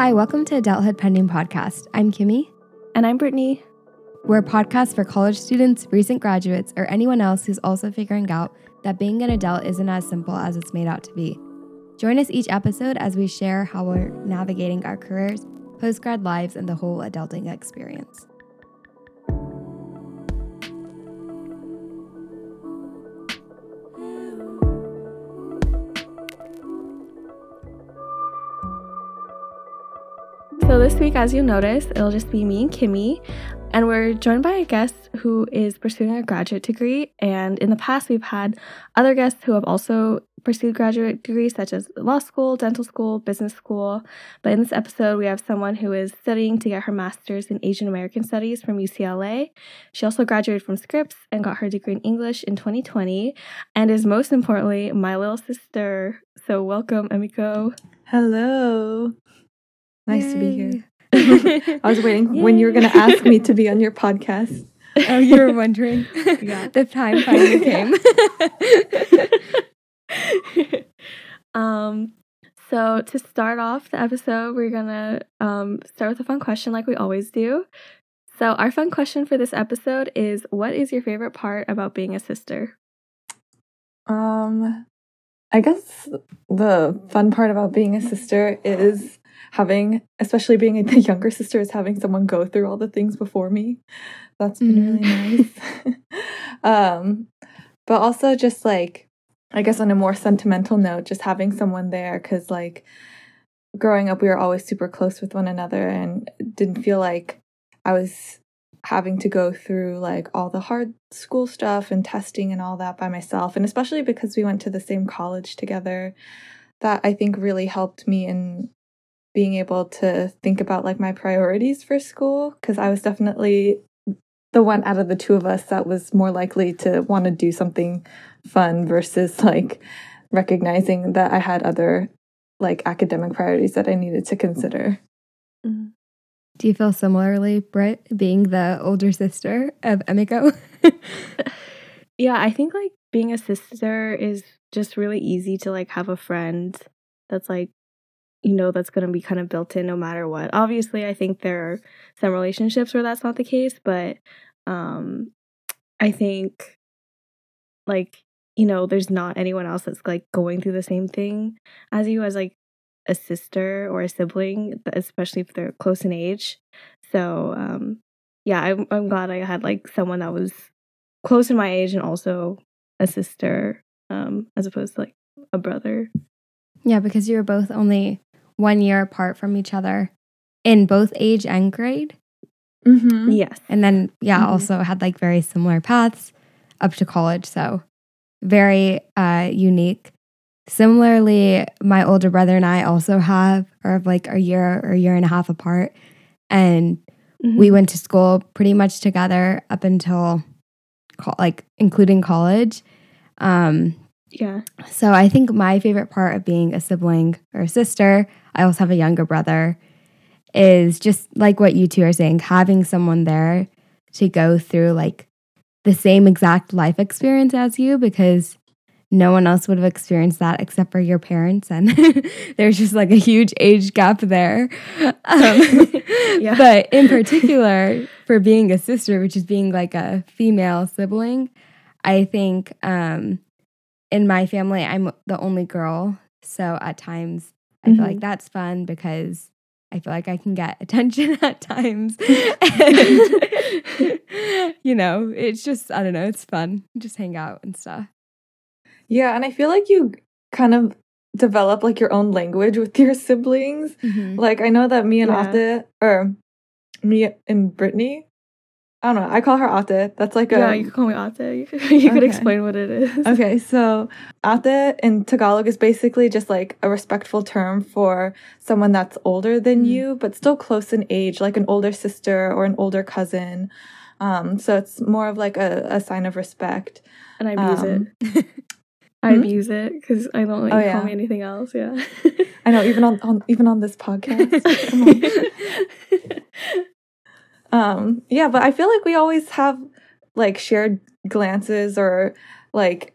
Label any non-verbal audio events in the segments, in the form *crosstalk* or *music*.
Hi, welcome to Adulthood Pending Podcast. I'm Kimmy. And I'm Brittany. We're a podcast for college students, recent graduates, or anyone else who's also figuring out that being an adult isn't as simple as it's made out to be. Join us each episode as we share how we're navigating our careers, post grad lives, and the whole adulting experience. This week, as you'll notice, it'll just be me and Kimmy. And we're joined by a guest who is pursuing a graduate degree. And in the past, we've had other guests who have also pursued graduate degrees, such as law school, dental school, business school. But in this episode, we have someone who is studying to get her master's in Asian American Studies from UCLA. She also graduated from Scripps and got her degree in English in 2020, and is most importantly my little sister. So, welcome, Emiko. Hello. Nice Yay. to be here. *laughs* I was waiting Yay. when you were going to ask me to be on your podcast. Oh, you were wondering? *laughs* yeah. The time finally *laughs* came. um, so to start off the episode, we're gonna um, start with a fun question, like we always do. So our fun question for this episode is: What is your favorite part about being a sister? Um, I guess the fun part about being a sister is having, especially being the *laughs* younger sister, is having someone go through all the things before me. That's been mm. really nice. *laughs* um, but also just like, I guess on a more sentimental note, just having someone there because like growing up, we were always super close with one another and didn't feel like I was having to go through like all the hard school stuff and testing and all that by myself. And especially because we went to the same college together, that I think really helped me in being able to think about like my priorities for school because I was definitely the one out of the two of us that was more likely to want to do something fun versus *laughs* like recognizing that I had other like academic priorities that I needed to consider. Mm-hmm. Do you feel similarly, Britt, being the older sister of Emiko? *laughs* yeah, I think like being a sister is just really easy to like have a friend that's like you know that's going to be kind of built in no matter what. Obviously, I think there are some relationships where that's not the case, but um I think like you know there's not anyone else that's like going through the same thing as you as like a sister or a sibling, especially if they're close in age. So, um yeah, I'm I'm glad I had like someone that was close in my age and also a sister um as opposed to like a brother. Yeah, because you were both only one year apart from each other in both age and grade. Mm-hmm. Yes. And then, yeah, mm-hmm. also had like very similar paths up to college. So very uh, unique. Similarly, my older brother and I also have, are like a year or a year and a half apart. And mm-hmm. we went to school pretty much together up until like including college. Um, yeah. So I think my favorite part of being a sibling or a sister, I also have a younger brother, is just like what you two are saying, having someone there to go through like the same exact life experience as you because no one else would have experienced that except for your parents and *laughs* there's just like a huge age gap there um, *laughs* yeah. but in particular for being a sister which is being like a female sibling i think um, in my family, I'm the only girl. So at times, I mm-hmm. feel like mm-hmm. that's fun because I feel like I can get *laughs* attention at times. *laughs* and, *laughs* you know, it's just, I don't know, it's fun. Just hang out and stuff. Yeah. And I feel like you kind of develop like your own language with your siblings. Mm-hmm. Like, I know that me and yeah. Ate, or me and Brittany, I don't know. I call her Ate. That's like a. Yeah, you can call me Ate. *laughs* You, could, you could explain what it is. Okay, so Ate in Tagalog is basically just like a respectful term for someone that's older than mm. you, but still close in age, like an older sister or an older cousin. Um, so it's more of like a, a sign of respect. And I abuse um, it. *laughs* I hmm? abuse it because I don't let oh, you yeah. call me anything else. Yeah. I know, even on, *laughs* on even on this podcast. Um, yeah, but I feel like we always have like shared glances or like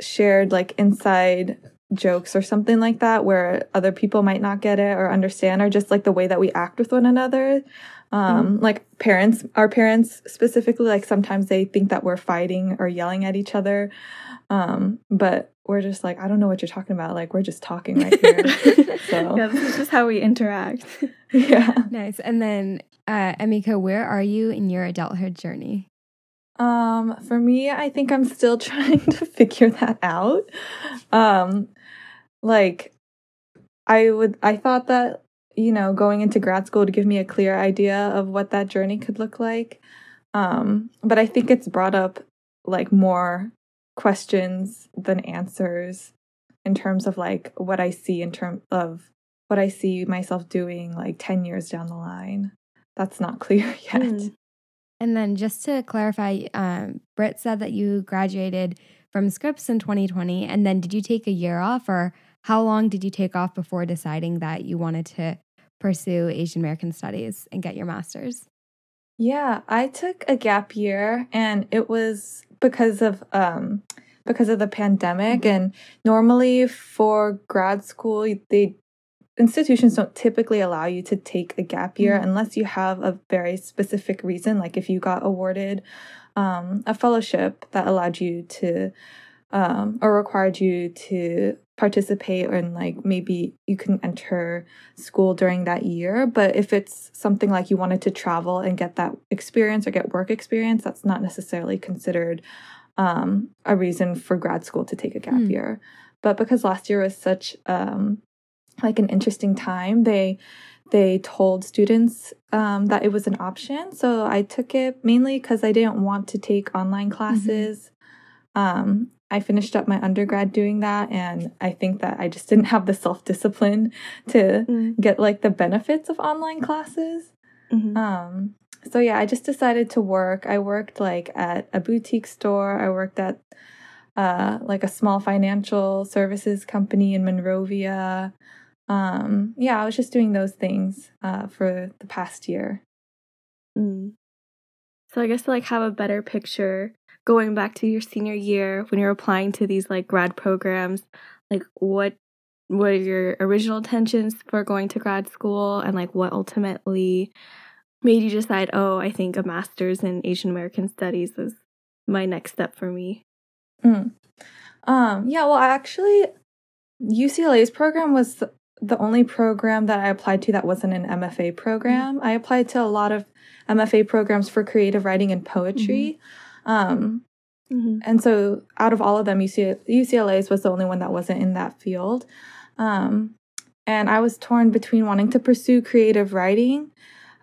shared like inside jokes or something like that where other people might not get it or understand or just like the way that we act with one another. Um mm-hmm. like parents our parents specifically like sometimes they think that we're fighting or yelling at each other. Um but we're just like i don't know what you're talking about. Like we're just talking right here *laughs* so. *laughs* Yeah this is just how we interact. *laughs* Yeah. Nice. And then uh Emiko where are you in your adulthood journey? Um for me i think i'm still *laughs* trying to figure that out. Um like i would i thought that you know, going into grad school to give me a clear idea of what that journey could look like. Um, but I think it's brought up like more questions than answers in terms of like what I see in terms of what I see myself doing like 10 years down the line. That's not *laughs* clear yet. Mm. And then just to clarify, um, Britt said that you graduated from Scripps in 2020. And then did you take a year off or how long did you take off before deciding that you wanted to pursue Asian American studies and get your master's? Yeah, I took a gap year and it was because of um because of the pandemic mm-hmm. and normally for grad school they institutions don't typically allow you to take a gap year mm-hmm. unless you have a very specific reason like if you got awarded um, a fellowship that allowed you to um, or required you to participate and like maybe you can enter school during that year but if it's something like you wanted to travel and get that experience or get work experience that's not necessarily considered um, a reason for grad school to take a gap mm. year but because last year was such um, like an interesting time they they told students um, that it was an option so i took it mainly because i didn't want to take online mm-hmm. classes mm-hmm. um, I finished up my undergrad doing that and I think that I just didn't have the self-discipline to mm. get like the benefits of online classes. Mm-hmm. Um so yeah, I just decided to work. I worked like at a boutique store. I worked at uh like a small financial services company in Monrovia. Um yeah, I was just doing those things uh for the past year. Mm. So I guess to like have a better picture going back to your senior year when you're applying to these like grad programs, like what are your original intentions for going to grad school and like what ultimately made you decide, oh, I think a master's in Asian American studies is my next step for me? Mm. Um, yeah, well, I actually UCLA's program was the only program that I applied to that wasn't an MFA program. Mm-hmm. I applied to a lot of MFA programs for creative writing and poetry. Mm-hmm. Um, mm-hmm. And so, out of all of them, UC- UCLA's was the only one that wasn't in that field. Um, and I was torn between wanting to pursue creative writing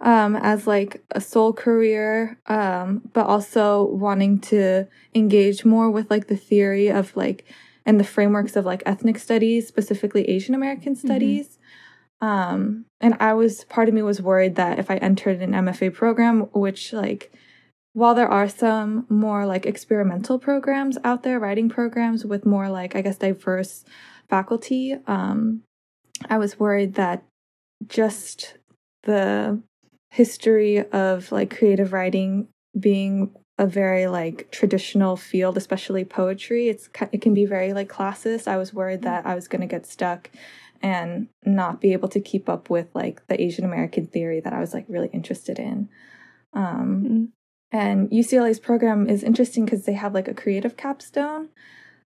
um, as like a sole career, um, but also wanting to engage more with like the theory of like and the frameworks of like ethnic studies, specifically Asian American mm-hmm. studies. Mm-hmm. Um, and I was part of me was worried that if I entered an MFA program, which like while there are some more like experimental programs out there, writing programs with more like, I guess, diverse faculty, um, I was worried that just the history of like creative writing being a very like traditional field, especially poetry, it's it can be very like classist. I was worried that I was going to get stuck and not be able to keep up with like the Asian American theory that I was like really interested in. Um, mm-hmm. And UCLA's program is interesting because they have like a creative capstone.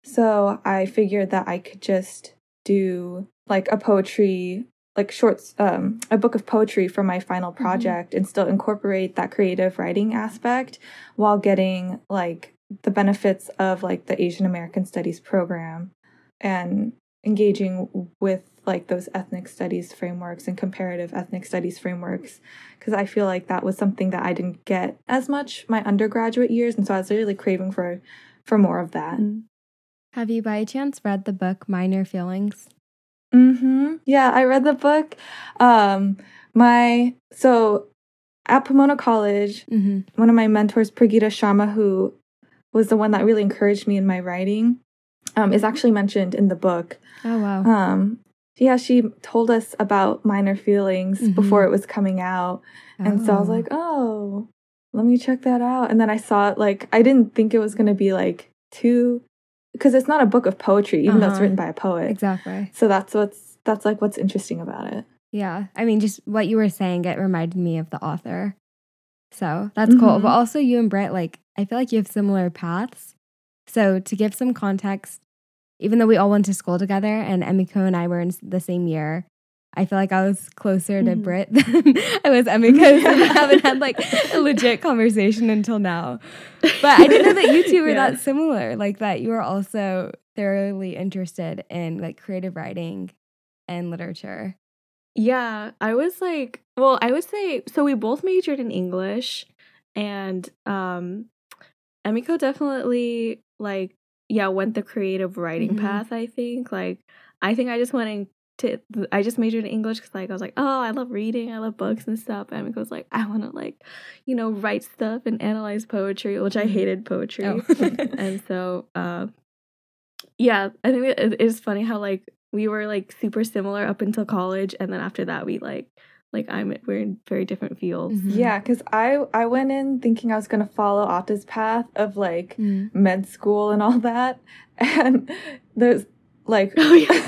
So I figured that I could just do like a poetry, like shorts, um, a book of poetry for my final mm-hmm. project mm-hmm. and still incorporate that creative writing aspect while getting like the benefits of like the Asian American Studies program and engaging with like those ethnic studies frameworks and comparative ethnic studies frameworks because I feel like that was something that I didn't get as much my undergraduate years and so I was really craving for for more of that. Mm-hmm. Have you by chance read the book Minor Feelings? Mhm. Yeah, I read the book. Um my so at Pomona College, mm-hmm. one of my mentors, Prageeta Sharma, who was the one that really encouraged me in my writing, um, is actually mentioned in the book. Oh wow. Um, yeah, she told us about minor feelings mm-hmm. before it was coming out. And oh. so I was oh. like, oh, let me check that out. And then I saw it like I didn't think it was gonna be like too because it's not a book of poetry, even though it's Uh-huh. written by a poet. Exactly. So that's what's that's like what's interesting about it. Yeah. I mean, just what you were saying, it reminded me of the author. So that's cool. Mhm. But also, you and Britt, like, I feel like you have similar paths. So to give some context, even though we all went to school together and Emiko and I were in the same year, I feel like I was closer to Mhm. Britt *laughs* than I was Emiko. So we haven't had like a legit conversation until now. But I didn't know that you two were *laughs* Yeah. that similar, like that you were also thoroughly interested in like creative writing and literature. Yeah, I was like, well, I would say so we both majored in English and um Emiko definitely like yeah, went the creative writing Mhm. path, I think. Like I think I just went into I just majored in English cuz like I was like, "Oh, I love reading. I love books and stuff." And Emiko was like, "I want to like, you know, write stuff and analyze poetry," which I Mhm. hated poetry. Oh. *laughs* and so uh yeah i think it, it is funny how like we were like super similar up until college and then after that we like like i'm we're in very different fields Mhm. Yeah, because I I went in thinking I was gonna follow Ate's path of like Mm. med school and all that, *laughs* and there's like oh yeah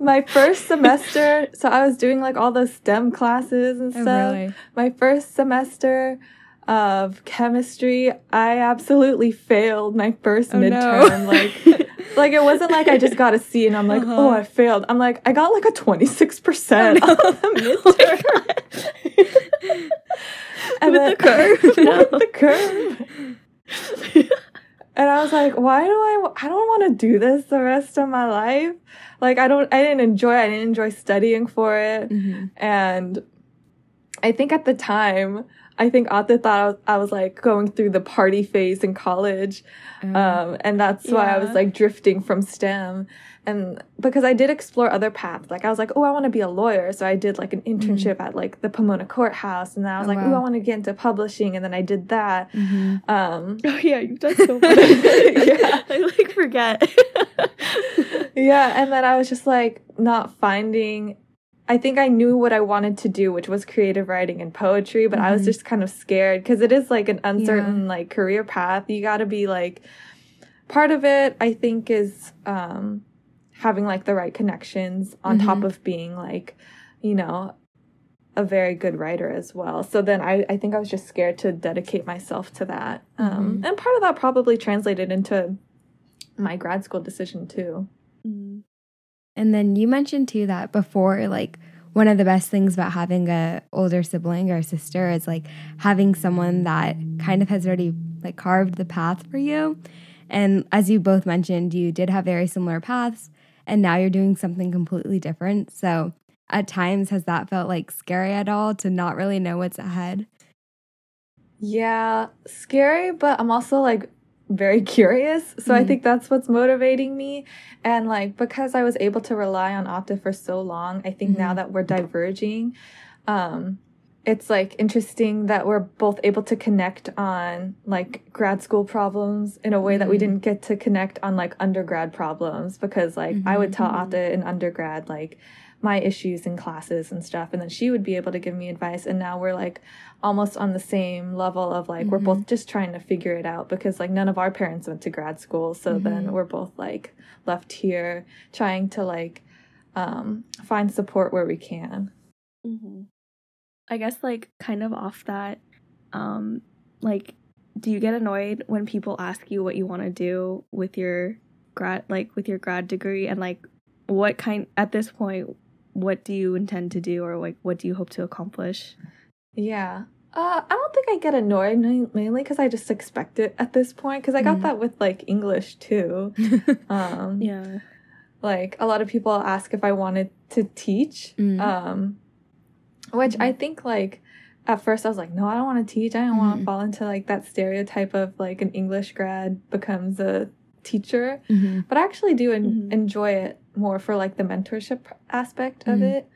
my first semester. So I was doing like all those STEM classes and Oh, stuff. really? My first semester of chemistry, I absolutely failed my first Oh, no. midterm. Like *laughs* like it wasn't like I just got a C and I'm like, Uh-huh. oh, I failed. I'm like, I got like a 26% Oh, no. on the *laughs* midterm. And With then- the curve? *laughs* with the curve. And I was like, why do I I don't want to do this the rest of my life. Like I don't I didn't enjoy. I didn't enjoy studying for it. Mhm. And I think at the time, I think Ate thought I was, I was like going through the party phase in college. Um, Um, and that's why I was like drifting from STEM. And because I did explore other paths, like I was like, oh, I want to be a lawyer. So I did like an internship at like the Pomona courthouse. And then I was Oh, like, wow. oh, I want to get into publishing. And then I did that. mhm. Um, *laughs* oh yeah you've done so much *laughs* Yeah. *laughs* i like forget yeah. And then I was just like not finding. I think I knew what I wanted to do, which was creative writing and poetry, but I was Mhm. just kind of scared because it is like an uncertain like career path. You got to be like part of it. I think is um, having like the right connections on top Mhm. of being like, you know, a very good writer as well. So then I, I think I was just scared to dedicate myself to that. Um, Mhm. and part of that probably translated into my grad school decision too. Mm. And then you mentioned too that before, like one of the best things about having a older sibling or sister is like having someone that kind of has already like carved the path for you. And as you both mentioned, you did have very similar paths, and now you're doing something completely different. So, at times, has that felt like scary at all to not really know what's ahead? Yeah, scary, but I'm also like very *laughs* curious. So I Mhm. think that's what's motivating me. And like because I was able to rely on Ate for so long, I think now Mhm. that we're diverging, um it's like interesting that we're both able to connect on like grad school problems in a way that we Mhm. didn't get to connect on like undergrad problems because like I would tell Mhm. Ate in undergrad like my issues in classes and stuff and then she would be able to give me advice and now we're like almost on the same level of like we're Mhm. both just trying to figure it out because like none of our parents went to grad school so then we're both like left here trying to like um find support where we can I guess like kind of off that, um, like, do you get annoyed when people ask you what you want to do with your grad, like with your grad degree, and like what kind at this point, what do you intend to do, or like what do you hope to accomplish? Yeah. Uh, I don't think I get annoyed mainly because I just expect it at this point because I got Mhm. that with like English too. *laughs* Um, Yeah. Like a lot of people ask if I wanted to teach, Mm. um, which I think like at first I was like, no, I don't want to teach. I don't want Mhm. to fall into like that stereotype of like an English grad becomes a teacher. Mhm. But I actually do en- Mhm. enjoy it more for like the mentorship aspect of Mhm. it.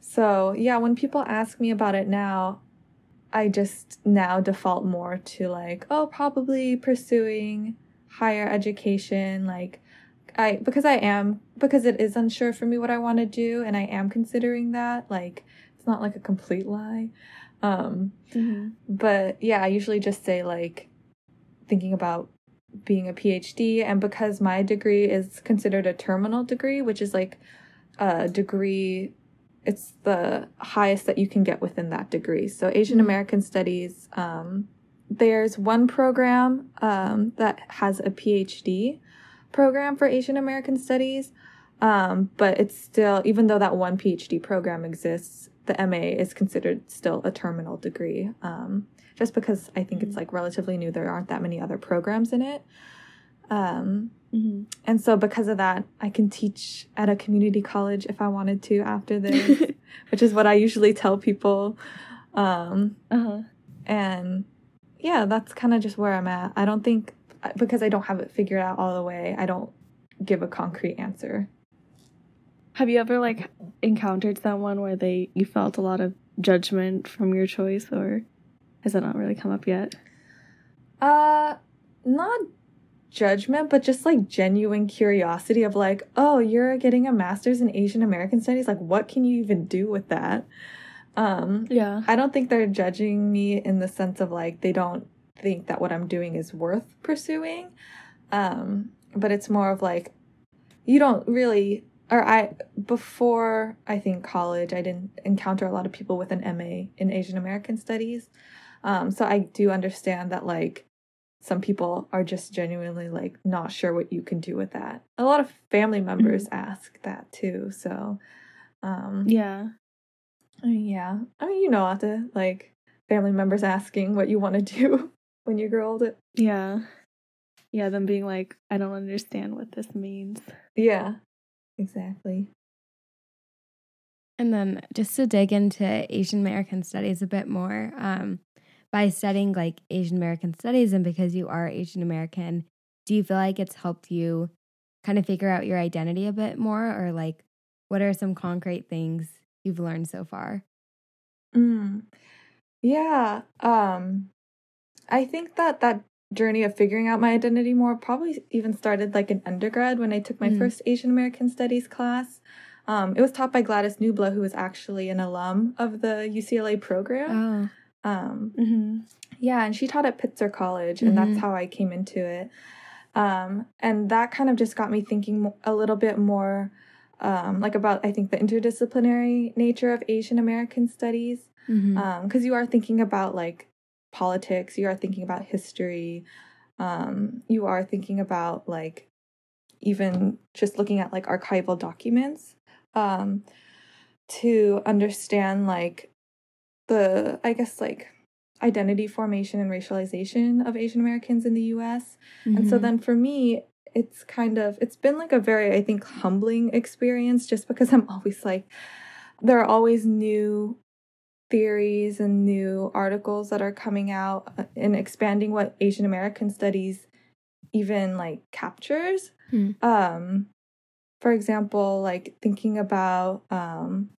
So, yeah, when people ask me about it now, I just now default more to like, oh, probably pursuing higher education like I because I am because it is unsure for me what I want to do and I am considering that like it's not like a complete lie. Um Mm-hmm. but yeah, I usually just say like thinking about being a PhD, and because my degree is considered a terminal degree, which is like a degree, it's the highest that you can get within that degree. So, Asian American Studies, um, there's one program um, that has a PhD program for Asian American Studies. Um, but it's still, even though that one PhD program exists, the MA is considered still a terminal degree. Um, just because I think it's like relatively new, there aren't that many other programs in it. Um, Mm-hmm. and so because of that, I can teach at a community college if I wanted to after *laughs* this, which is what I usually tell people. Um, uh-huh. and yeah, that's kind of just where I'm at. I don't think because I don't have it figured out all the way, I don't give a concrete answer. Have you ever like encountered someone where they you felt a lot of judgment from your choice or has that not really come up yet? Uh not judgment, but just like genuine curiosity of like, oh, you're getting a master's in Asian American studies, like what can you even do with that? Um Yeah. I don't think they're judging me in the sense of like they don't think that what I'm doing is worth pursuing. Um, but it's more of like you don't really or I before I think college I didn't encounter a lot of people with an MA in Asian American studies. Um, so I do understand that like some people are just genuinely like not sure what you can do with that. A lot of family members ask that too. So um Yeah. I mean, yeah. I mean, you know, to like family members asking what you want to *laughs* do when you grow older. Yeah. Yeah, them being like, I don't understand what this means. Yeah, exactly. And then just to dig into Asian American studies a bit more, um, by studying like Asian American studies and because you are Asian American, do you feel like it's helped you kind of figure out your identity a bit more? Or like, what are some concrete things you've learned so far? Mm. Yeah. Um, I think that that journey of figuring out my identity more probably even started like in undergrad when I took my Mhm. first Asian American Studies class. Um, it was taught by Gladys Nubla, who was actually an alum of the UCLA program. Oh, Um, Mm-hmm. Yeah, and she taught at Pitzer College, and that's Mhm. how I came into it. Um, and that kind of just got me thinking a little bit more, um, like about I think the interdisciplinary nature of Asian American studies, because you are thinking about like politics, you are thinking about history, um, you are thinking about like even just looking at like archival documents um, to understand like the I guess like identity formation and racialization of Asian Americans in the US. And so Mhm. then for me, it's kind of it's been like a very I think humbling experience just because I'm always like there are always new theories and new articles that are coming out uh, and expanding what Asian American studies even like captures. Hmm. Um for example, like thinking about um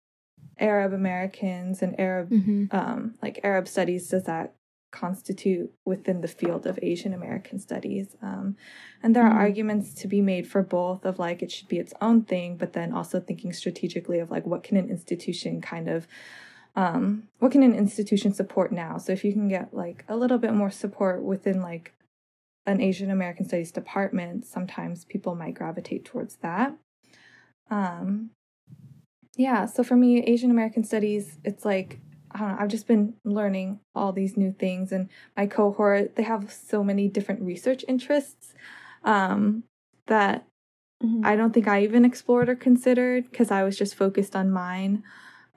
Arab Americans and Arab Mhm. um, like Arab studies does that constitute within the field of Asian American studies? Um, and there are Mhm. arguments to be made for both of like it should be its own thing, but then also thinking strategically of like what can an institution kind of um, what can an institution support now? So if you can get like a little bit more support within like an Asian American studies department, sometimes people might gravitate towards that. Um, yeah, so for me, Asian American studies, it's like, I don't know, I've just been learning all these new things. And my cohort, they have so many different research interests um, that Mm-hmm. I don't think I even explored or considered because I was just focused on mine.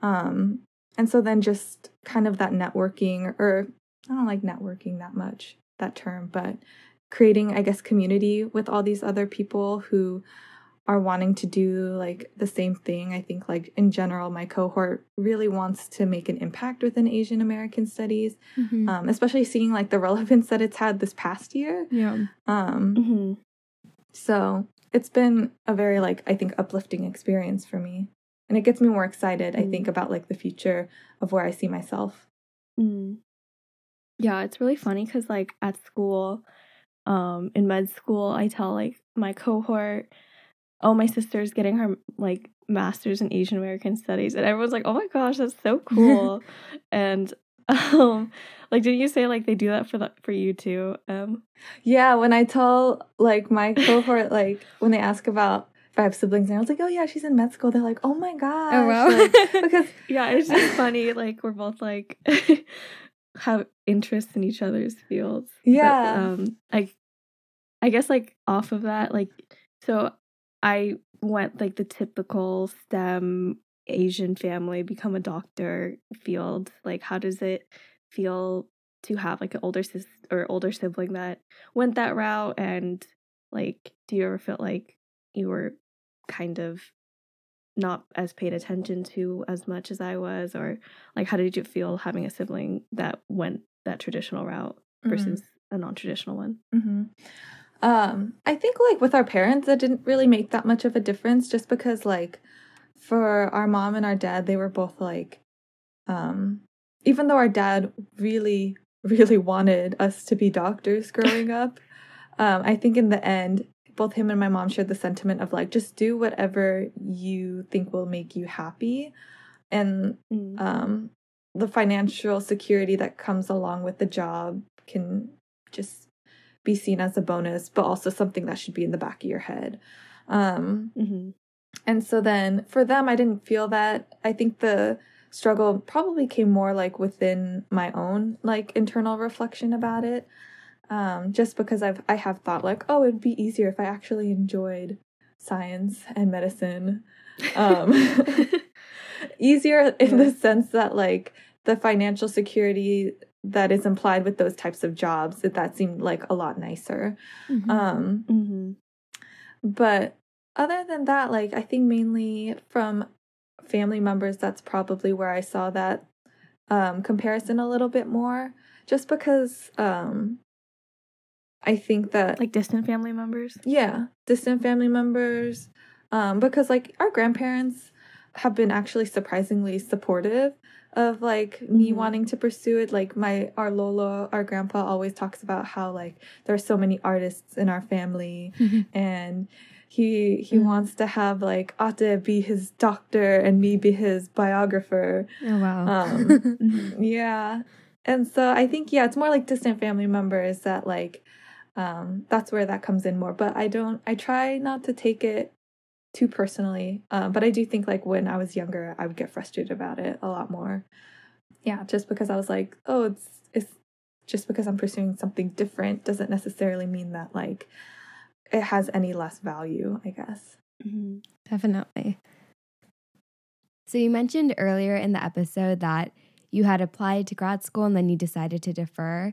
Um, and so then just kind of that networking, or I don't like networking that much, that term, but creating, I guess, community with all these other people who are wanting to do like the same thing. I think, like, in general, my cohort really wants to make an impact within Asian American studies, Mhm. um, especially seeing like the relevance that it's had this past year. yeah. Um, Mm-hmm. so it's been a very like I think uplifting experience for me. And it gets me more excited, I think, Mm. about like the future of where I see myself. Mm. Yeah, it's really funny because like at school, um, in med school, I tell like my cohort, oh, my sister's getting her like master's in Asian American studies, and everyone's like, oh my gosh, that's so *laughs* cool. and Um, like, did you say like they do that for the, for you too? Um, Yeah, when I tell like my cohort, like when they ask about if I have siblings, and I was like, oh yeah, she's in med school. They're like, oh my god, Oh wow. like, *laughs* because yeah, it's just *laughs* funny. Like we're both like *laughs* have interests in each other's fields. But, Yeah. um, like I guess like off of that, like so I went like the typical STEM Asian family, become a doctor field. Like, how does it feel to have like an older sis or older sibling that went that route? And like, do you ever feel like you were kind of not as paid attention to as much as I was, or like, how did you feel having a sibling that went that traditional route Mhm. versus a non-traditional one? hmm Um, I think like with our parents, it didn't really make that much of a difference just because like for our mom and our dad, they were both like, um, even though our dad really, *laughs* really wanted us to be doctors growing up, um, I think in the end, both him and my mom shared the sentiment of like, just do whatever you think will make you happy. And Mm. um, the financial security that comes along with the job can just be seen as a bonus, but also something that should be in the back of your head. Um, hmm and so then for them, I didn't feel that. I think the struggle probably came more like within my own like internal reflection about it. Um, just because I've I have thought like, oh, it'd be easier if I actually enjoyed science and medicine. Um, *laughs* easier in the sense that like the financial security that is implied with those types of jobs that that seemed like a lot nicer Mhm. um hmm but other than that like i think mainly from family members that's probably where i saw that um comparison a little bit more just because um i think that Like distant family members. yeah, distant family members. Um, because like our grandparents have been actually surprisingly supportive of like me Mhm. wanting to pursue it. Like my our Lolo, our grandpa always talks about how like there are so many artists in our family and he he Mm. wants to have like Ate be his doctor and me be his biographer. oh wow. Um, *laughs* Mhm. Yeah. And so I think yeah, it's more like distant family members that like um that's where that comes in more. But I don't I try not to take it too personally. Uh, but I do think like when I was younger I would get frustrated about it a lot more. Yeah, just because I was like, oh, it's it's just because I'm pursuing something different doesn't necessarily mean that like it has any less value, I guess. Mm-hmm. Definitely. So you mentioned earlier in the episode that you had applied to grad school and then you decided to defer.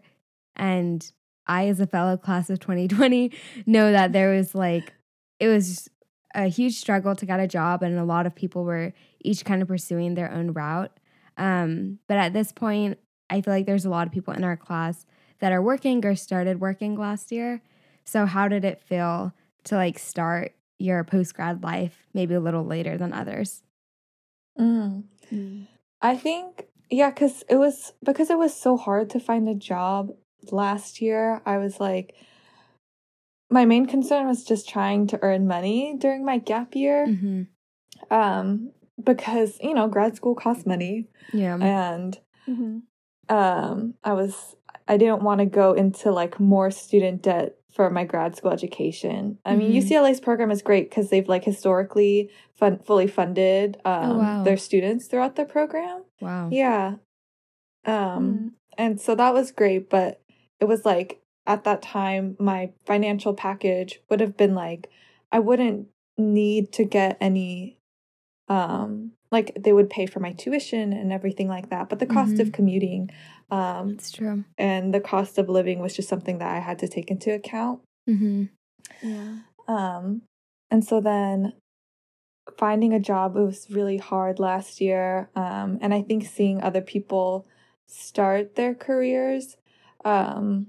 And I, as a fellow class of 2020, know that there was like, it was a huge struggle to get a job, and a lot of people were each kind of pursuing their own route. Um, but at this point, I feel like there's a lot of people in our class that are working or started working last year. So, how did it feel to like start your post grad life maybe a little later than others? Mm. Mm. I think yeah, because it was because it was so hard to find a job last year. I was like, my main concern was just trying to earn money during my gap year, Mm-hmm. um, because you know grad school costs money, Yeah. and Mhm. um, I was I didn't want to go into like more student debt for my grad school education. I mean, Mhm. UCLA's program is great because they've like historically fun- fully funded um, wow. their students throughout the program. wow. Yeah. Um Mhm. and so that was great, but it was like at that time my financial package would have been like I wouldn't need to get any um like they would pay for my tuition and everything like that, but the cost Mhm. of commuting um That's true. and the cost of living was just something that I had to take into account. Mm-hmm. Yeah. Um, and so then finding a job it was really hard last year. Um, and I think seeing other people start their careers, um,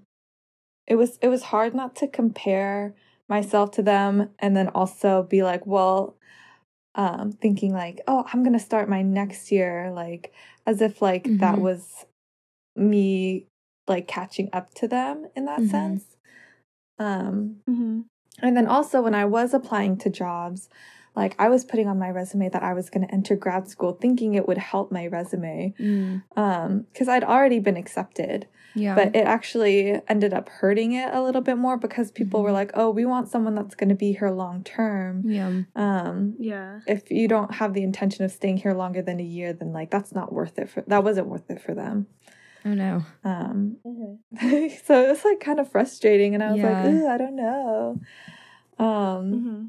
it was it was hard not to compare myself to them and then also be like, well, um, thinking like, oh, I'm gonna start my next year, like as if like that Mhm. was me like catching up to them in that Mhm. sense. Um, Mhm. and then also when I was applying to jobs, like I was putting on my resume that I was going to enter grad school thinking it would help my resume Mm. um cuz I'd already been accepted Yeah. but it actually ended up hurting it a little bit more because people were Mhm. like, "Oh, we want someone that's going to be here long term." yeah. Um Yeah. if you don't have the intention of staying here longer than a year, then like that's not worth it for that wasn't worth it for them. Oh no. Um Mm-hmm. *laughs* so it was like kind of frustrating and I was Yeah. like, Ooh, I don't know. Um Mm-hmm.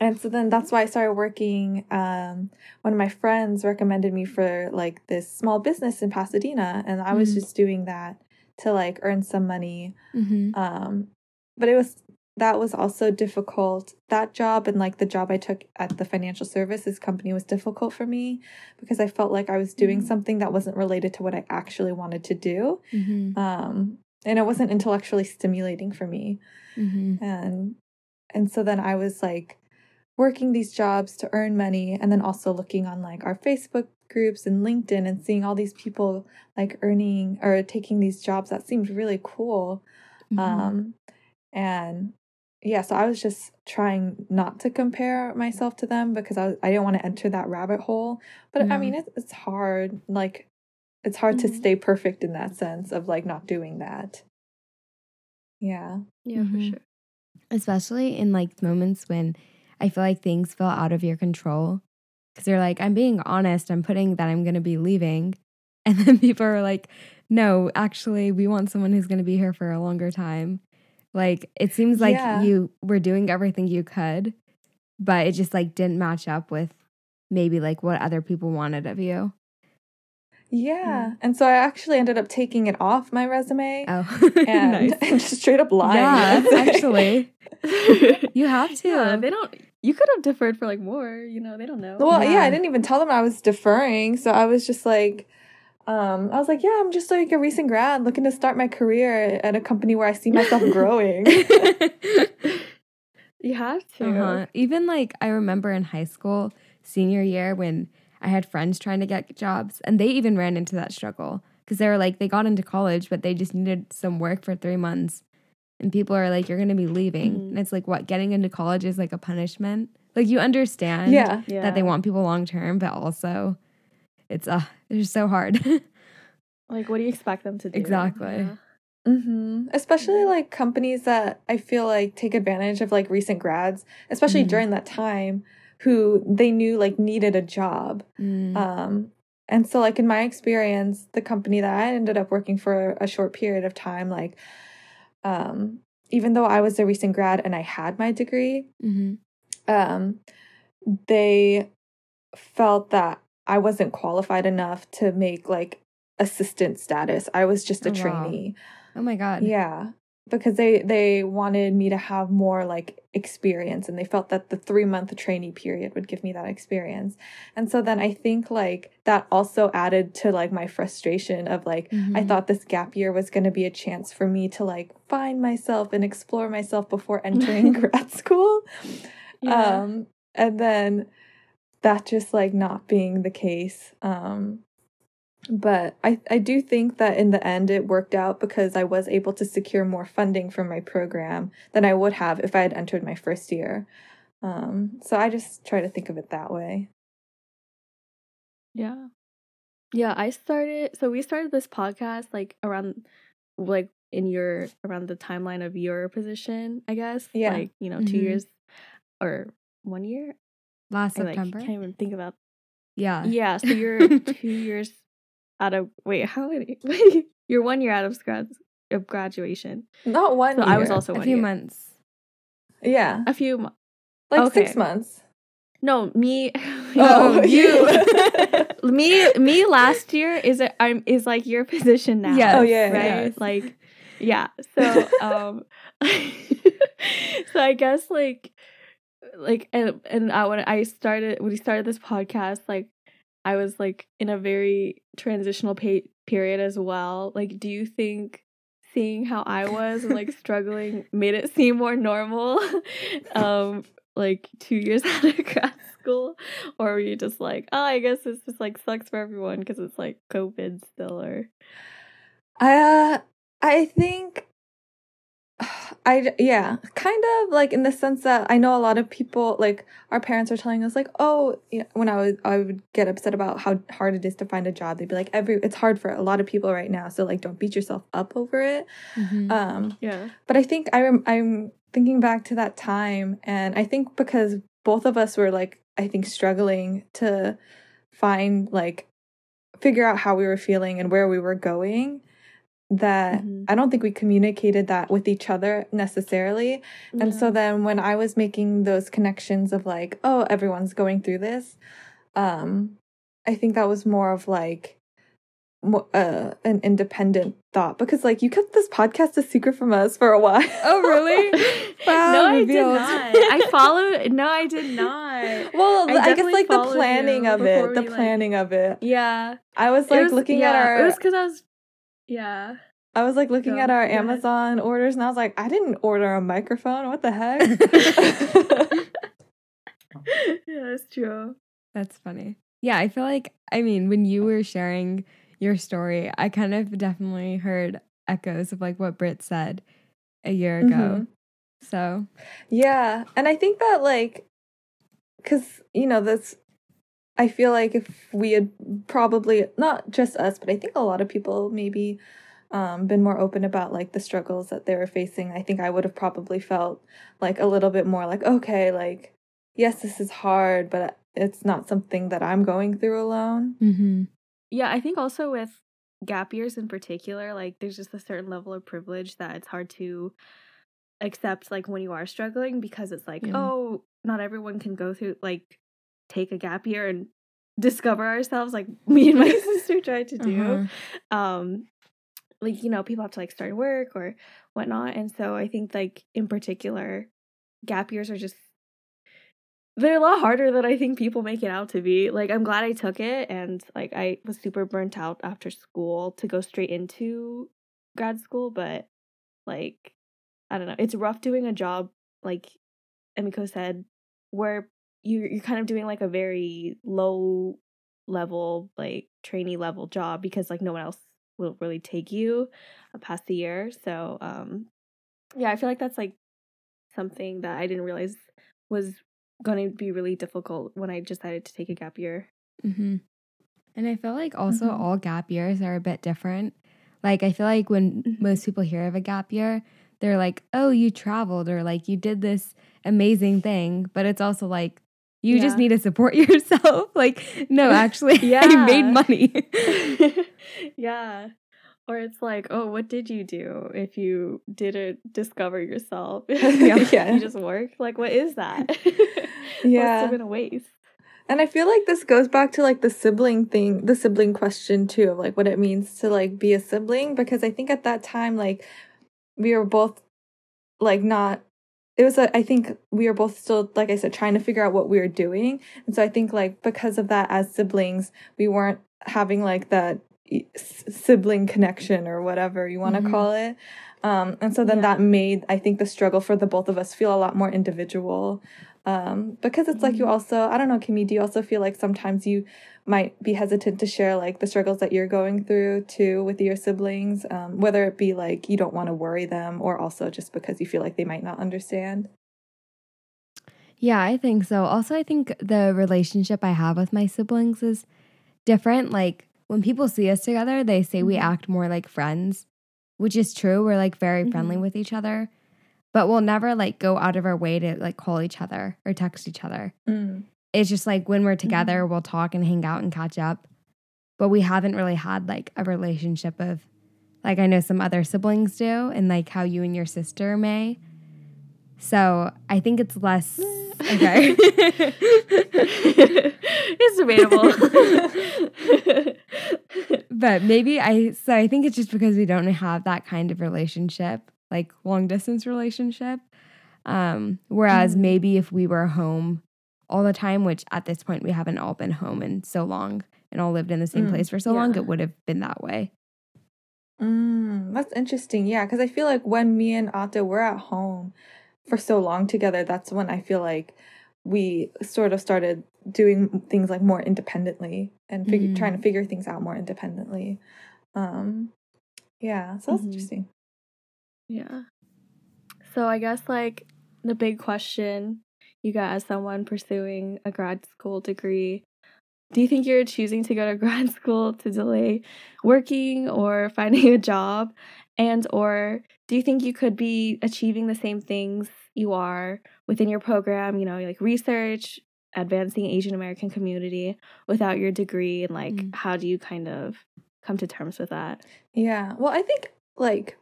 And so then that's why I started working. Um one of my friends recommended me for like this small business in Pasadena and I was Mhm. just doing that to like earn some money. Mm-hmm. Um but it was that was also difficult. That job and like the job I took at the financial services company was difficult for me because I felt like I was doing Mhm. something that wasn't related to what I actually wanted to do. Mm-hmm. Um, and it wasn't intellectually stimulating for me. Mm-hmm. And and so then I was like working these jobs to earn money and then also looking on like our Facebook groups and LinkedIn and seeing all these people like earning or taking these jobs that seemed really cool. Mm-hmm. Um, and yeah, so I was just trying not to compare myself to them because I, was, I didn't want to enter that rabbit hole. But I mean, it's, it's hard. Like, it's hard to Mhm. stay perfect in that sense of like not doing that. Yeah. Yeah, for Mhm. sure. especially in like moments when I feel like things feel out of your control. Cause you're like, I'm being honest, I'm putting that I'm gonna be leaving. *laughs* And then people are like, no, actually, we want someone who's gonna be here for a longer time. Like it seems like Yeah. you were doing everything you could, but it just like didn't match up with maybe like what other people wanted of you. Yeah. Mm. And so I actually ended up taking it off my resume Oh, *laughs* and, nice. and *laughs* just straight up lying. Yeah, actually. You have to. Yeah, they don't. You could have deferred for like more. You know, they don't know. Well, yeah. Yeah. I didn't even tell them I was deferring. So I was just like, um, I was like, yeah, I'm just like a recent grad looking to start my career at a company where I see myself *laughs* growing. *laughs* you have to. Uh-huh. Even like I remember in high school, senior year, when I had friends trying to get jobs, and they even ran into that struggle because they were like, they got into college, but they just needed some work for three months. And people are like, you're going to be leaving. Mhm. And it's like, what, getting into college is like a punishment? Like, you understand yeah. Yeah. that they want people long term, but also it's, uh, it's just so hard. *laughs* Like, what do you expect them to do? Exactly. Yeah. hmm Especially like companies that I feel like take advantage of like recent grads, especially Mhm. during that time, who they knew like needed a job. Mm. Um, and so like in my experience, the company that I ended up working for a short period of time, like, um, even though I was a recent grad and I had my degree, hmm um, they felt that I wasn't qualified enough to make like assistant status. I was just a Oh, wow. trainee. Oh my God. Yeah. Because they they wanted me to have more like experience and they felt that the 3 month trainee period would give me that experience. And so then I think like that also added to like my frustration of like I Mhm. thought this gap year was going to be a chance for me to like find myself and explore myself before *laughs* entering grad school. Yeah. Um and then that just like not being the case. Um but I, I do think that in the end it worked out because I was able to secure more funding for my program than I would have if I had entered my first year. Um, so I just try to think of it that way. Yeah. Yeah, I started so we started this podcast like around like in your around the timeline of your position, I guess. Yeah. Like, you know, 2 Mhm. years or one year? Last September. I like September. can't even think about. yeah. Yeah, so you're *laughs* 2 years out of wait, how many? *laughs* Wait, you're 1 year out of grad of graduation. Not one So I was year. also A few year. months. Yeah. A few mo- Like six months. No, me *laughs* Oh, *laughs* you. me me last year is a, I'm is like your position now. Yes, Oh, yeah, right? yes. Like yeah. So um so I guess like like and and I, when I started when we started this podcast like I was like in a very transitional pa- period as well. Like do you think seeing how I was and like *laughs* struggling made it seem more normal *laughs* um like 2 years *laughs* out of grad school or were you just like oh I guess this just like sucks for everyone because it's like covid still or I uh, I think I yeah, kind of like in the sense that I know a lot of people like our parents are telling us like, oh, you know, when I was I would get upset about how hard it is to find a job. They'd be like, every it's hard for a lot of people right now, so like don't beat yourself up over it. Mhm. Um, Yeah. but I think I rem- I'm thinking back to that time, and I think because both of us were like I think struggling to find like figure out how we were feeling and where we were going that Mhm. I don't think we communicated that with each other necessarily. And so then when I was making those connections of like, oh, everyone's going through this, um, I think that was more of like uh, an independent thought because like you kept this podcast a secret from us for a while. Oh, really? *laughs* Wow, no, I did not. I followed. No, I did not. *laughs* well, I I, guess like the planning of it, the we, like- planning of it. Yeah, I was like was- looking yeah, at our It was because I was. Yeah. I was like looking Go- at our go ahead. Amazon orders and I was like, I didn't order a microphone. What the heck? *laughs* yeah, that's true. That's funny. Yeah, I feel like I mean, when you were sharing your story, I kind of definitely heard echoes of like what Britt said a year ago. Mhm. So Yeah. And I think that, like, because, you know, this, I feel like if we had probably, not just us, but I think a lot of people maybe um, been more open about like the struggles that they were facing, I think I would have probably felt like a little bit more like, okay, like, yes, this is hard, but it's not something that I'm going through alone. mm-hmm. Yeah, I think also with gap years in particular, like there's just a certain level of privilege that it's hard to accept like when you are struggling because it's like, Yeah. oh, not everyone can go through like take a gap year and discover ourselves like *laughs* me and my *laughs* sister tried to do. Uh-huh. Um like, you know, people have to like start work or whatnot. And so I think like in particular, gap years are just they're a lot harder than I think people make it out to be. Like I'm glad I took it and like I was super burnt out after school to go straight into grad school, but like I don't know. It's rough doing a job like Emiko said where you you're kind of doing like a very low level like trainee level job because like no one else will really take you uh, past the year. So um yeah, I feel like that's like something that I didn't realize was going to be really difficult when I decided to take a gap year. Mm-hmm. And I feel like also Mhm. all gap years are a bit different. Like I feel like when Mhm. most people hear of a gap year, they're like, "Oh, you traveled," or like you did this amazing thing. But it's also like you just need to support *laughs* yourself. like, no, *laughs* actually, yeah. *laughs* I made money. yeah. Or it's like, oh, what did you do if you didn't discover yourself? Yeah. you just work. Like, what is that? Yeah. What's it gonna waste? And I feel like this goes back to like the sibling thing, the sibling question too, of like what it means to like be a sibling. Because I think at that time, like we were both like not, it was, a, I think we were both still, like I said, trying to figure out what we were doing. And so I think like because of that, as siblings, we weren't having like that s- sibling connection or whatever you want to Mhm. call it. Um, and so then Yeah. that made, I think, the struggle for the both of us feel a lot more individual um because it's like you Mhm. also i don't know kimmy do you also feel like sometimes you might be hesitant to share like the struggles that you're going through too with your siblings um whether it be like you don't want to worry them or also just because you feel like they might not understand Yeah, I think so. Also, I think the relationship I have with my siblings is different. Like when people see us together, they say we Mhm. act more like friends, which is true. We're like very friendly Mhm. with each other, but we'll never like go out of our way to like call each other or text each other. Mm. It's just like when we're together, mm-hmm. we'll talk and hang out and catch up. But we haven't really had like a relationship of like I know some other siblings do and like how you and your sister may. So I think it's less *laughs* okay. *laughs* it's debatable. *laughs* but maybe I so I think it's just because we don't have that kind of relationship, like long distance relationship. Um, whereas Mhm. maybe if we were home all the time, which at this point we haven't all been home in so long and all lived in the same Mm, place for so long, it would have been that way. Mm, that's interesting. Yeah, because I feel like when me and Ate were at home for so long together, that's when I feel like we sort of started doing things like more independently and fig- Mm. trying to figure things out more independently. Um, yeah, so that's Mhm. interesting. Yeah. So I guess like the big question you got as someone pursuing a grad school degree do you think you're choosing to go to *laughs* grad school to delay working or finding a job and or do you think you could be achieving the same things you are within your program you know like research advancing asian american community without your degree and like mm. how do you kind of come to terms with that yeah well i think like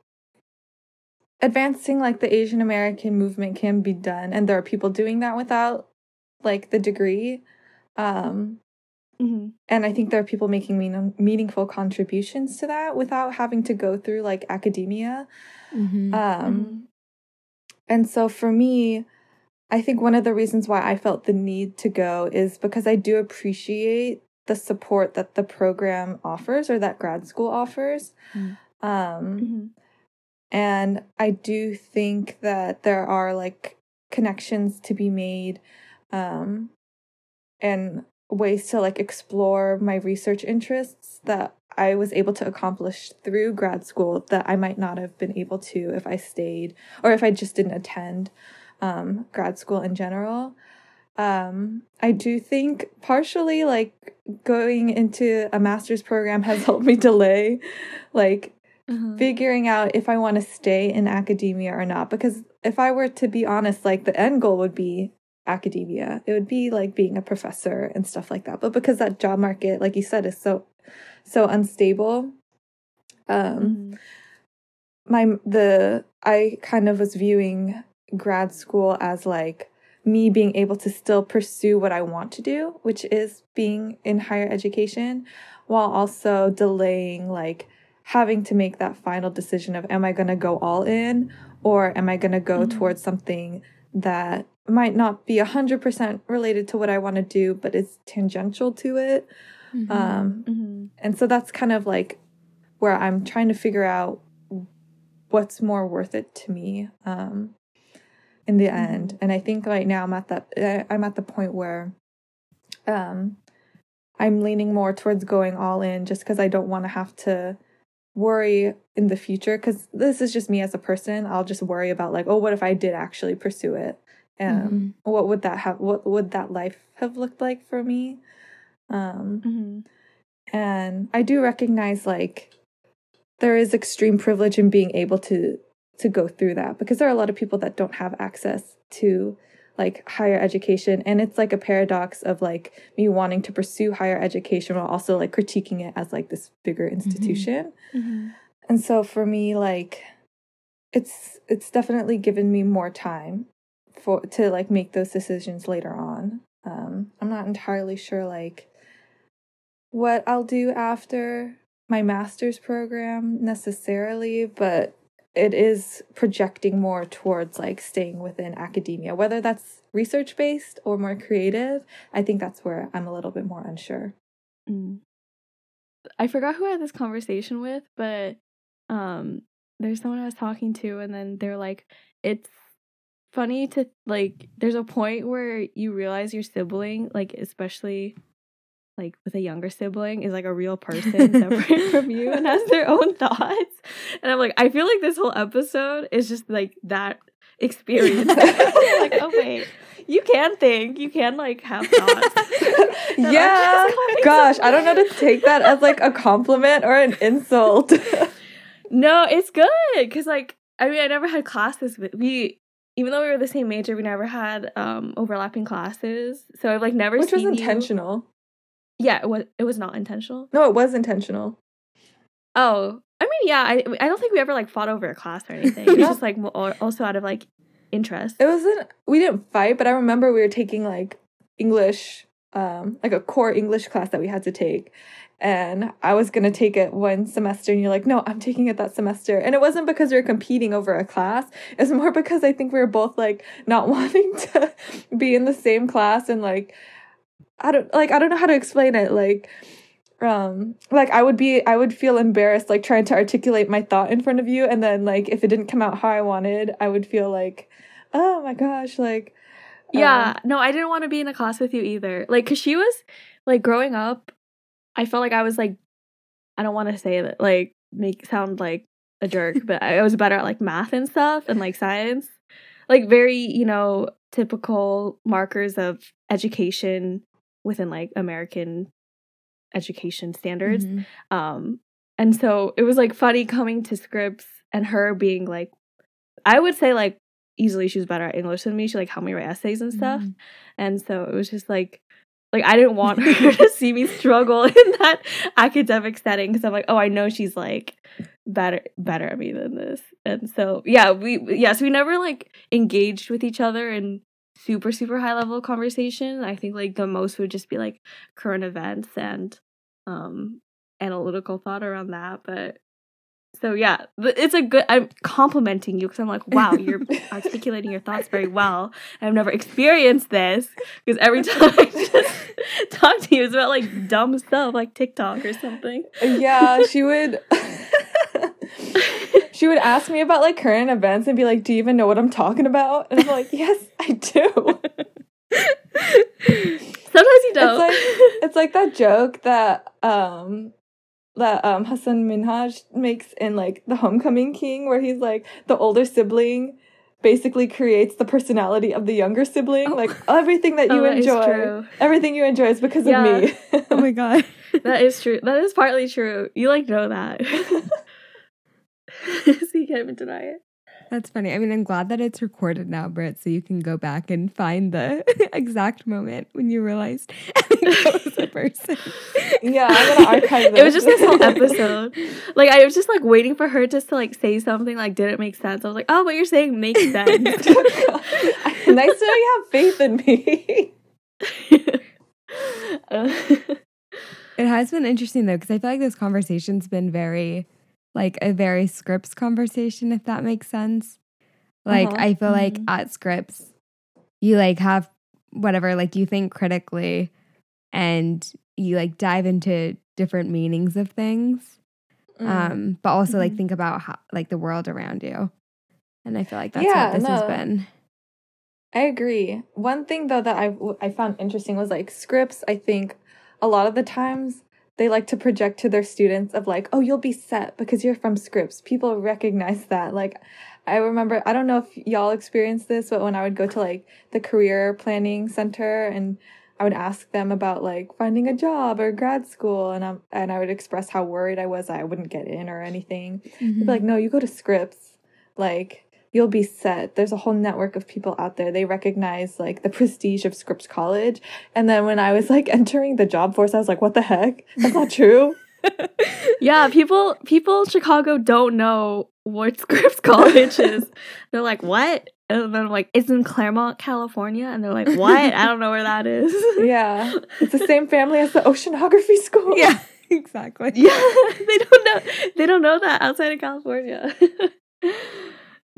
advancing like the asian american movement can be done and there are people doing that without like the degree um Mm-hmm. And I think there are people making mean- meaningful contributions to that without having to go through like academia. Mm-hmm. Um, mm-hmm. And so for me, I think one of the reasons why I felt the need to go is because I do appreciate the support that the program offers or that grad school offers. Mm. Um, mm-hmm. And I do think that there are like connections to be made. Um, and ways to like explore my research interests that I was able to accomplish through grad school that I might not have been able to if I stayed or if I just didn't attend um, grad school in general. Um, I do think partially like going into a master's program has *laughs* helped me delay like mm-hmm. figuring out if I want to stay in academia or not. Because if I were to be honest, like the end goal would be academia. It would be like being a professor and stuff like that. But because that job market, like you said, is so so unstable, um mm-hmm. my the I kind of was viewing grad school as like me being able to still pursue what I want to do, which is being in higher education, while also delaying like having to make that final decision of am I going to go all in or am I going to go mm-hmm. towards something that might not be 100% related to what I want to do, but is tangential to it. Mm-hmm. Um, mm-hmm. And so that's kind of like where I'm trying to figure out what's more worth it to me um, in the mm-hmm. end. And I think right now I'm at that uh, I'm at the point where um, I'm leaning more towards going all in just because I don't want to have to worry in the future because this is just me as a person i'll just worry about like oh what if i did actually pursue it um mm-hmm. what would that have what would that life have looked like for me um mm-hmm. and i do recognize like there is extreme privilege in being able to to go through that because there are a lot of people that don't have access to like higher education and it's like a paradox of like me wanting to pursue higher education while also like critiquing it as like this bigger mm-hmm. institution mm-hmm. and so for me like it's it's definitely given me more time for to like make those decisions later on. Um, I'm not entirely sure like what I'll do after my master's program necessarily, but it is projecting more towards like staying within academia, whether that's research based or more creative. I think that's where I'm a little bit more unsure. Mm. I forgot who I had this conversation with, but um, there's someone I was talking to, and then they're like, it's funny to like there's a point where you realize your sibling like especially like with a younger sibling is like a real person separate *laughs* from you and has their own thoughts. And i'm like i feel like this whole episode is just like that experience. *laughs* *laughs* Like oh wait. You can think. You can like have thoughts. Yeah. gosh i don't know to take that as like a compliment or an insult. No it's good because like i mean i never had classes with we even though we were the same major, we never had um overlapping classes. So I've like never Which was intentional. You. Yeah, it was it was not intentional. No, it was intentional. Oh. I mean, yeah, I I don't think we ever like fought over a class or anything. It *laughs* was just like also out of like interest. It wasn't we didn't fight, but I remember we were taking like English um like a core English class that we had to take and I was going to take it one semester and you're like, "No, I'm taking it that semester." And it wasn't because we were competing over a class. It's more because I think we were both like not *laughs* wanting to be in the same class and like I don't like I don't know how to explain it like um like I would be I would feel embarrassed like trying to articulate my thought in front of you and then like if it didn't come out how I wanted, I would feel like, "Oh my gosh, like yeah, um, no, I didn't want to be in a class with you either. Like, cause she was like growing up, I felt like I was like, I don't want to say that, like, make sound like a jerk, *laughs* but I was better at like math and stuff and like science. like very you know typical markers of education within like American education standards. Mhm. Um, and so it was like funny coming to Scripps and her being like, I would say like easily she was better at English than me. She like helped me write essays and stuff. Mhm. And so it was just like, like I didn't want her to *laughs* see me struggle *laughs* in that academic setting because I'm like, oh, I know she's like better better at me than this. And so yeah, we yeah, so we never like engaged with each other in super super high level conversation. I think like the most would just be like current events and um analytical thought around that, but so yeah, it's a good. I'm complimenting you because I'm like, wow, you're articulating your thoughts very well. I've never experienced this because every *laughs* time I just talk to you, it's about like dumb stuff like TikTok or something. yeah, she would *laughs* she would ask me about like current events and be like, "Do you even know what I'm talking about?" And I'm like, "Yes, I do." *laughs* Sometimes you don't. It's like it's like that joke that um that um Hasan Minhaj makes in like The Homecoming King where he's like the older sibling basically creates the personality of the younger sibling. Oh. Like everything that *laughs* you Oh, that is enjoy. Everything you enjoy is because Yeah. of me. *laughs* Oh my god. that is true. That is partly true. You like know that. *laughs* so you can't even deny it. That's funny. I mean, I'm glad that it's recorded now, Britt, so you can go back and find the *laughs* exact moment when you realized *laughs* that was a person. yeah, I'm gonna archive this. It was just this whole episode. Like I was just like waiting for her just to like say something like didn't make sense. I was like, oh, what you're saying makes sense. nice to you have faith in me. Uh, It has been interesting though, because I feel like this conversation's been very, like a very Scripps conversation, if that makes sense. Like, Uh-huh. I feel like Mhm. at Scripps, you like have whatever, like you think critically and you like dive into different meanings of things. Mm. Um, but also like Mhm. think about how, like the world around you. And I feel like that's Yeah, what this has been. I agree. One thing though that I I found interesting was like Scripps. I think a lot of the times they like to project to their students of like, oh, you'll be set because you're from Scripps. People recognize that. Like, I remember. I don't know if y'all experienced this, but when I would go to like the career planning center and I would ask them about like finding a job or grad school, and um, and I would express how worried I was I wouldn't get in or anything. They'd be like, no, you go to Scripps. Like, you'll be set. There's a whole network of people out there. They recognize like the prestige of Scripps College. And then when I was like *laughs* entering the job force, I was like, what the heck? That's not true. *laughs* yeah, people people in Chicago don't know what *laughs* Scripps College is. They're like, what? And then I'm like, it's in Claremont, California. And they're like, what? I don't know where that is. yeah. It's the same family as the oceanography school. Yeah, exactly. Yeah, they don't know. They don't know that outside of California.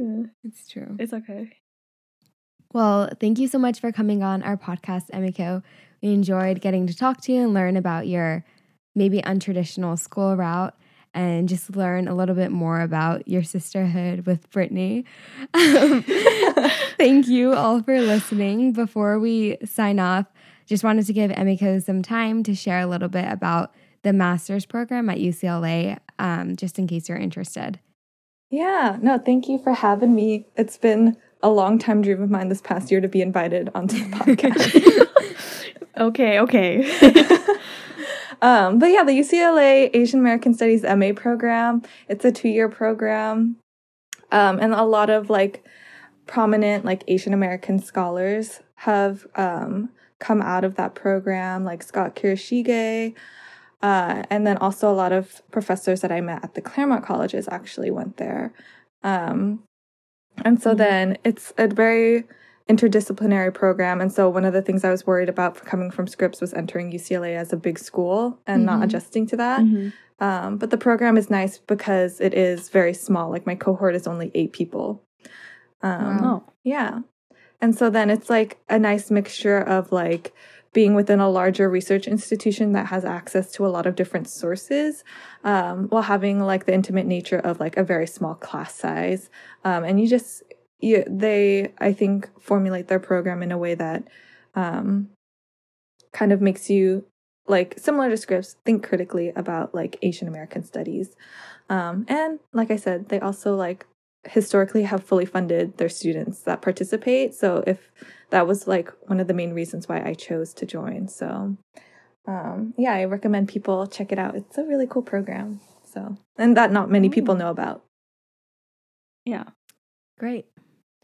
Yeah, It's true. it's okay. Well, thank you so much for coming on our podcast, Emiko. We enjoyed getting to talk to you and learn about your maybe untraditional school route and just learn a little bit more about your sisterhood with Brittany. *laughs* Um, *laughs* thank you all for listening. Before we sign off, just wanted to give Emiko some time to share a little bit about the master's program at UCLA, um, just in case you're interested. Yeah. No, thank you for having me. It's been a long time dream of mine this past year to be invited onto the podcast. *laughs* Okay, okay. *laughs* um, but yeah, the UCLA Asian American Studies MA program, it's a two year program. Um, and a lot of like prominent like Asian American scholars have um, come out of that program, like Scott Kurashige. Uh, and then also a lot of professors that I met at the Claremont colleges actually went there. Um, and so Mhm. then it's a very interdisciplinary program. And so one of the things I was worried about for coming from Scripps was entering UCLA as a big school and not Mhm. adjusting to that. Mhm. Um, but the program is nice because it is very small. Like my cohort is only eight people. Um, Wow. Oh, yeah. And so then it's like a nice mixture of like being within a larger research institution that has access to a lot of different sources um, while having like the intimate nature of like a very small class size. Um, and you just, you, they, I think, formulate their program in a way that um, kind of makes you like similar to Scripps think critically about like asian american studies um, and like i said they also like historically have fully funded their students that participate. So if that was like one of the main reasons why I chose to join. So um, yeah, I recommend people check it out. It's a really cool program. So and that not many people know about. Yeah. Great.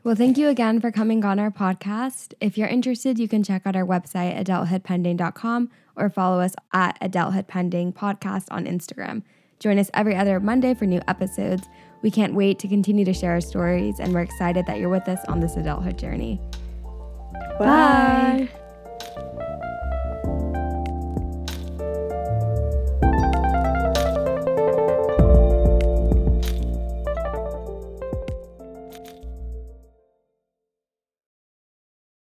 Well, thank you again for coming on our podcast. If you're interested, you can check out our website, adulthoodpending.com, or follow us at adulthoodpending podcast on Instagram. Join us every other Monday for new episodes. We can't wait to continue to share our stories, and we're excited that you're with us on this adulthood journey. Bye. Bye.